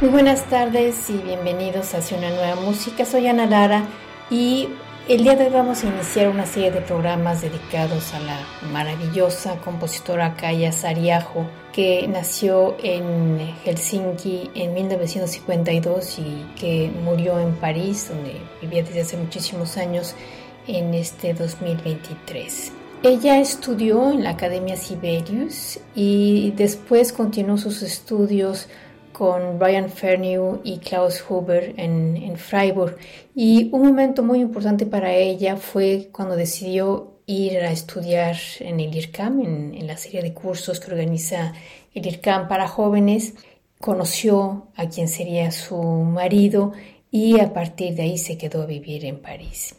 Muy buenas tardes y bienvenidos hacia una nueva música. Soy Ana Lara y el día de hoy vamos a iniciar una serie de programas dedicados a la maravillosa compositora Kaya Sariajo, que nació en Helsinki en 1952 y que murió en París, donde vivía desde hace muchísimos años, en este 2023. Ella estudió en la Academia Sibelius y después continuó sus estudios con Brian Fernew y Klaus Huber en, Freiburg. Y un momento muy importante para ella fue cuando decidió ir a estudiar en el IRCAM, en, la serie de cursos que organiza el IRCAM para jóvenes. Conoció a quien sería su marido y a partir de ahí se quedó a vivir en París.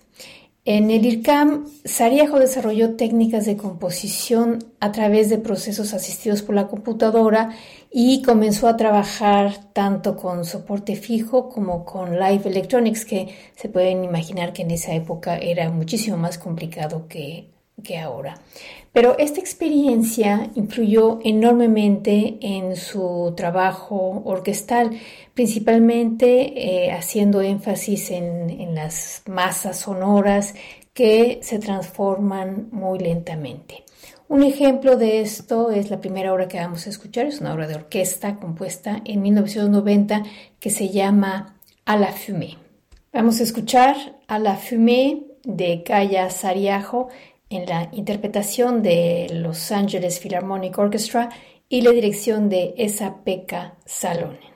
En el IRCAM, Sariajo desarrolló técnicas de composición a través de procesos asistidos por la computadora y comenzó a trabajar tanto con soporte fijo como con live electronics, que se pueden imaginar que en esa época era muchísimo más complicado que, que ahora. Pero esta experiencia influyó enormemente en su trabajo orquestal, principalmente eh, haciendo énfasis en, en las masas sonoras que se transforman muy lentamente. Un ejemplo de esto es la primera obra que vamos a escuchar, es una obra de orquesta compuesta en 1990 que se llama A la fumée. Vamos a escuchar A la fumée de Kaya Sariajo en la interpretación de Los Angeles Philharmonic Orchestra y la dirección de Esa Pekka Salone.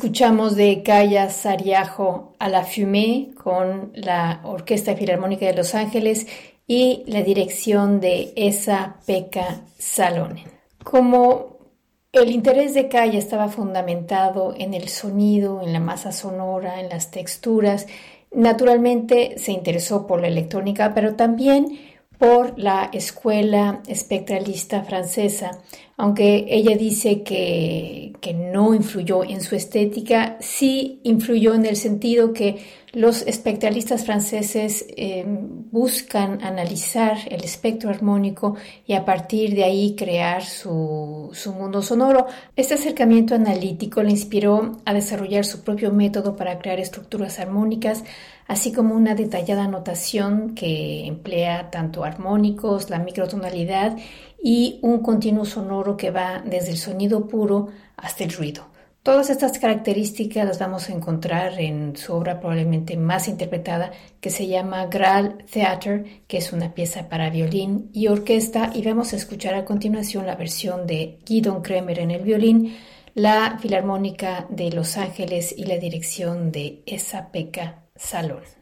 Escuchamos de Calla Sariajo a la Fumée con la Orquesta Filarmónica de Los Ángeles y la dirección de esa Pekka Salonen. Como el interés de Calla estaba fundamentado en el sonido, en la masa sonora, en las texturas, naturalmente se interesó por la electrónica, pero también por la escuela espectralista francesa, aunque ella dice que, que, no influyó en su estética, sí influyó en el sentido que los espectralistas franceses eh, buscan analizar el espectro armónico y a partir de ahí crear su, su mundo sonoro. Este acercamiento analítico le inspiró a desarrollar su propio método para crear estructuras armónicas, así como una detallada notación que emplea tanto armónicos, la microtonalidad y un continuo sonoro que va desde el sonido puro hasta el ruido. Todas estas características las vamos a encontrar en su obra probablemente más interpretada que se llama Graal Theater, que es una pieza para violín y orquesta y vamos a escuchar a continuación la versión de Guidon Kremer en el violín, la Filarmónica de Los Ángeles y la dirección de Esa Peca Salón.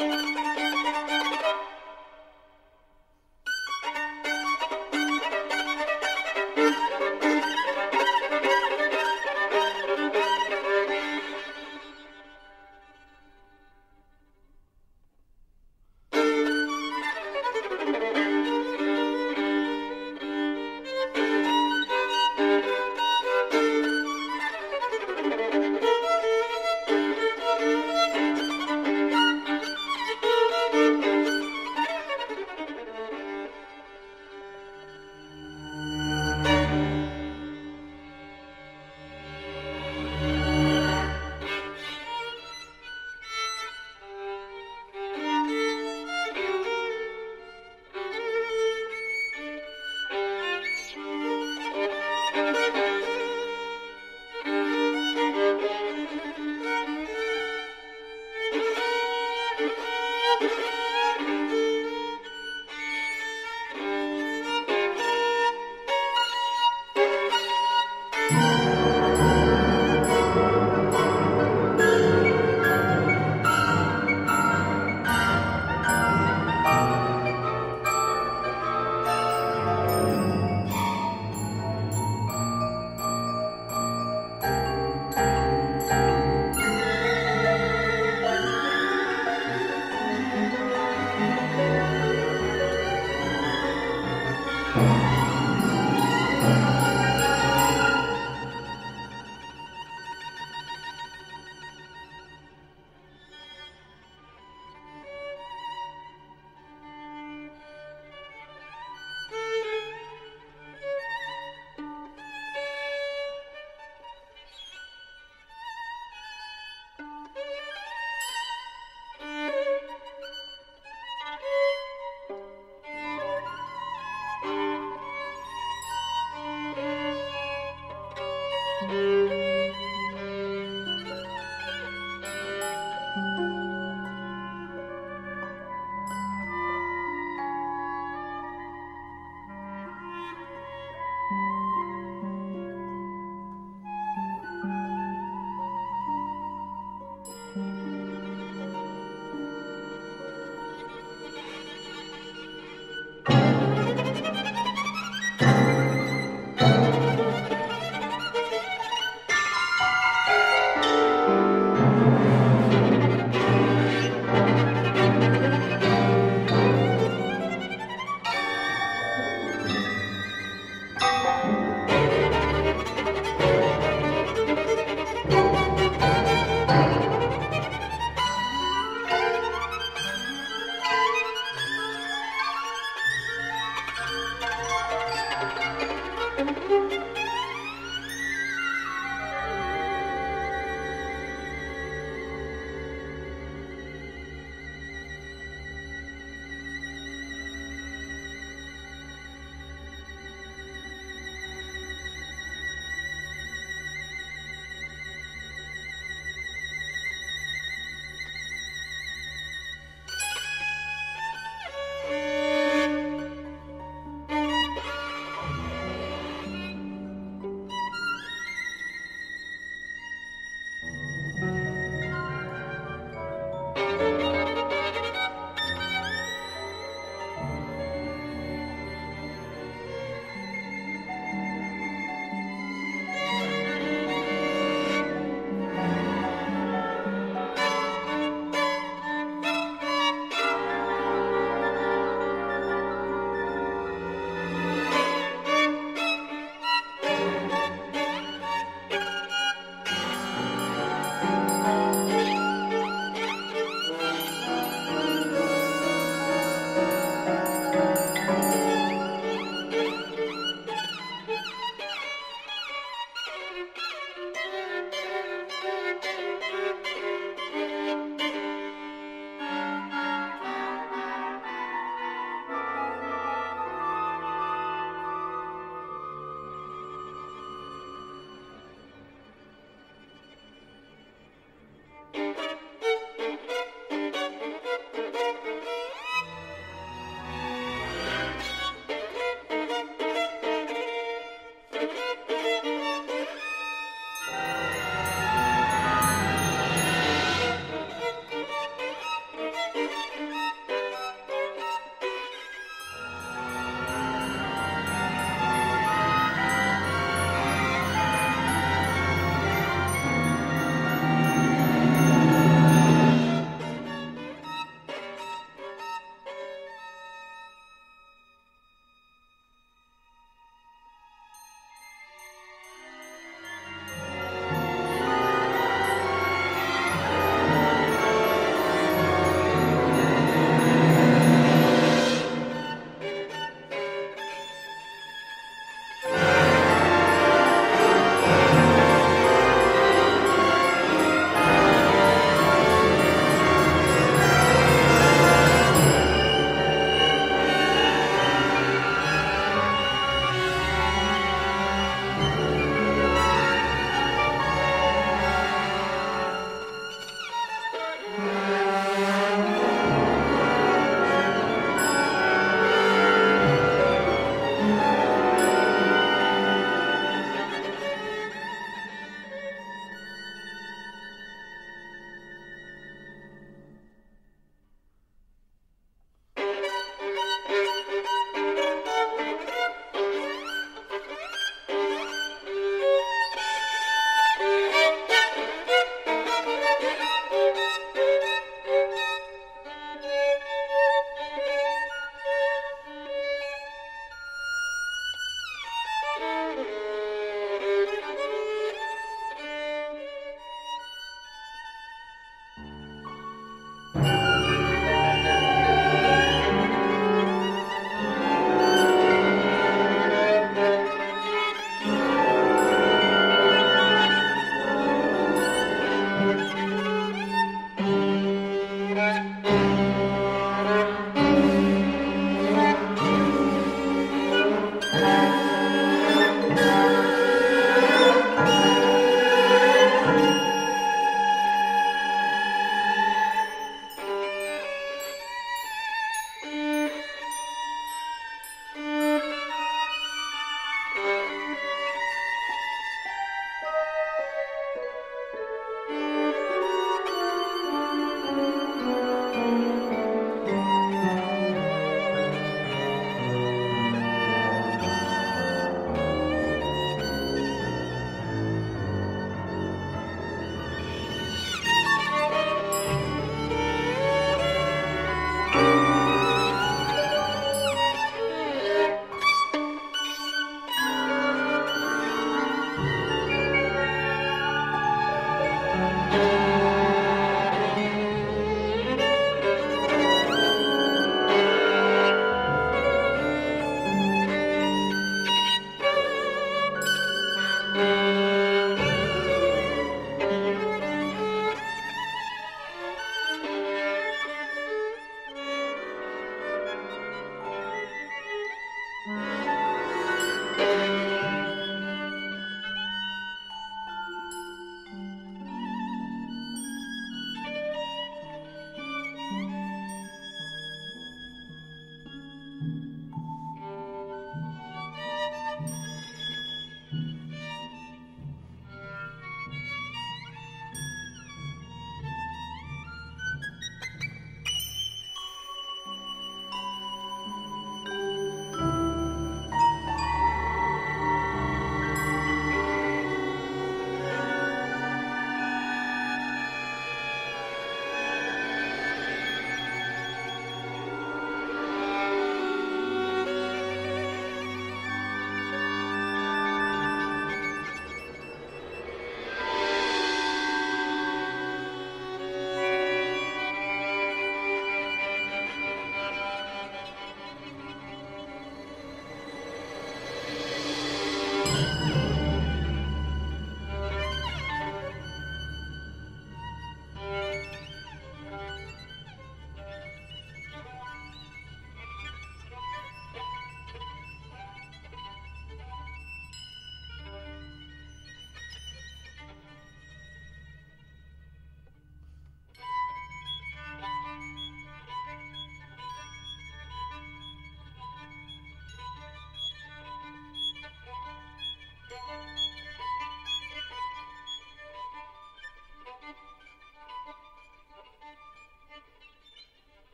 Thank you.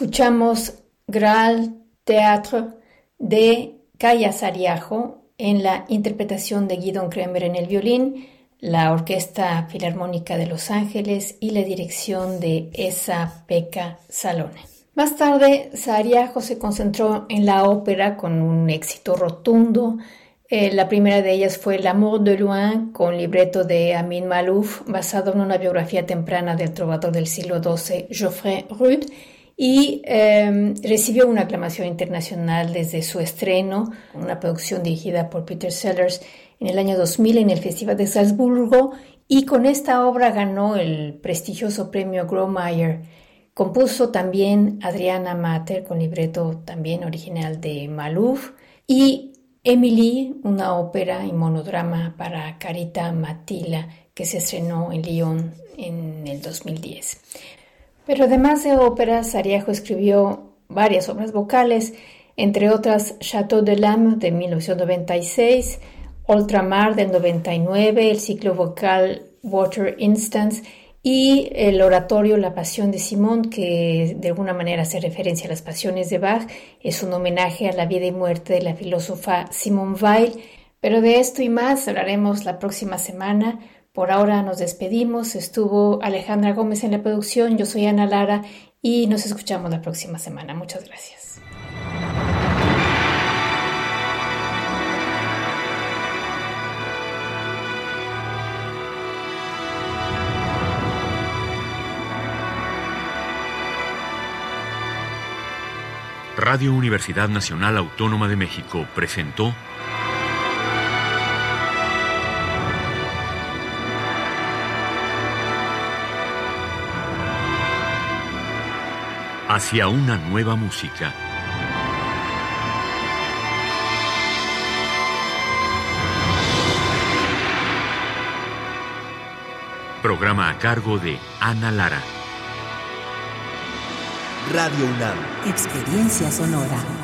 Escuchamos Graal Teatro de Kaya Sariajo en la interpretación de Guidon Kremer en el violín, la Orquesta Filarmónica de Los Ángeles y la dirección de Esa Peca Salone. Más tarde, Sariajo se concentró en la ópera con un éxito rotundo. Eh, la primera de ellas fue L'amour de loin, con libreto de Amin Malouf, basado en una biografía temprana del trovador del siglo XII, Geoffrey Rude, y em, recibió una aclamación internacional desde su estreno, una producción dirigida por Peter Sellers en el año 2000 en el Festival de Salzburgo, y con esta obra ganó el prestigioso premio Gromeyer. Compuso también Adriana Mater con libreto también original de Malouf y Emily, una ópera y monodrama para Carita Matila que se estrenó en Lyon en el 2010. Pero además de óperas, Ariajo escribió varias obras vocales, entre otras Chateau de l'Âme de 1996, Ultramar del 99, el ciclo vocal Water Instance y el oratorio La Pasión de Simón, que de alguna manera hace referencia a las pasiones de Bach, es un homenaje a la vida y muerte de la filósofa Simone Weil. Pero de esto y más hablaremos la próxima semana. Por ahora nos despedimos. Estuvo Alejandra Gómez en la producción, yo soy Ana Lara y nos escuchamos la próxima semana. Muchas gracias. Radio Universidad Nacional Autónoma de México presentó hacia una nueva música. Programa a cargo de Ana Lara. Radio UNAM. Experiencia sonora.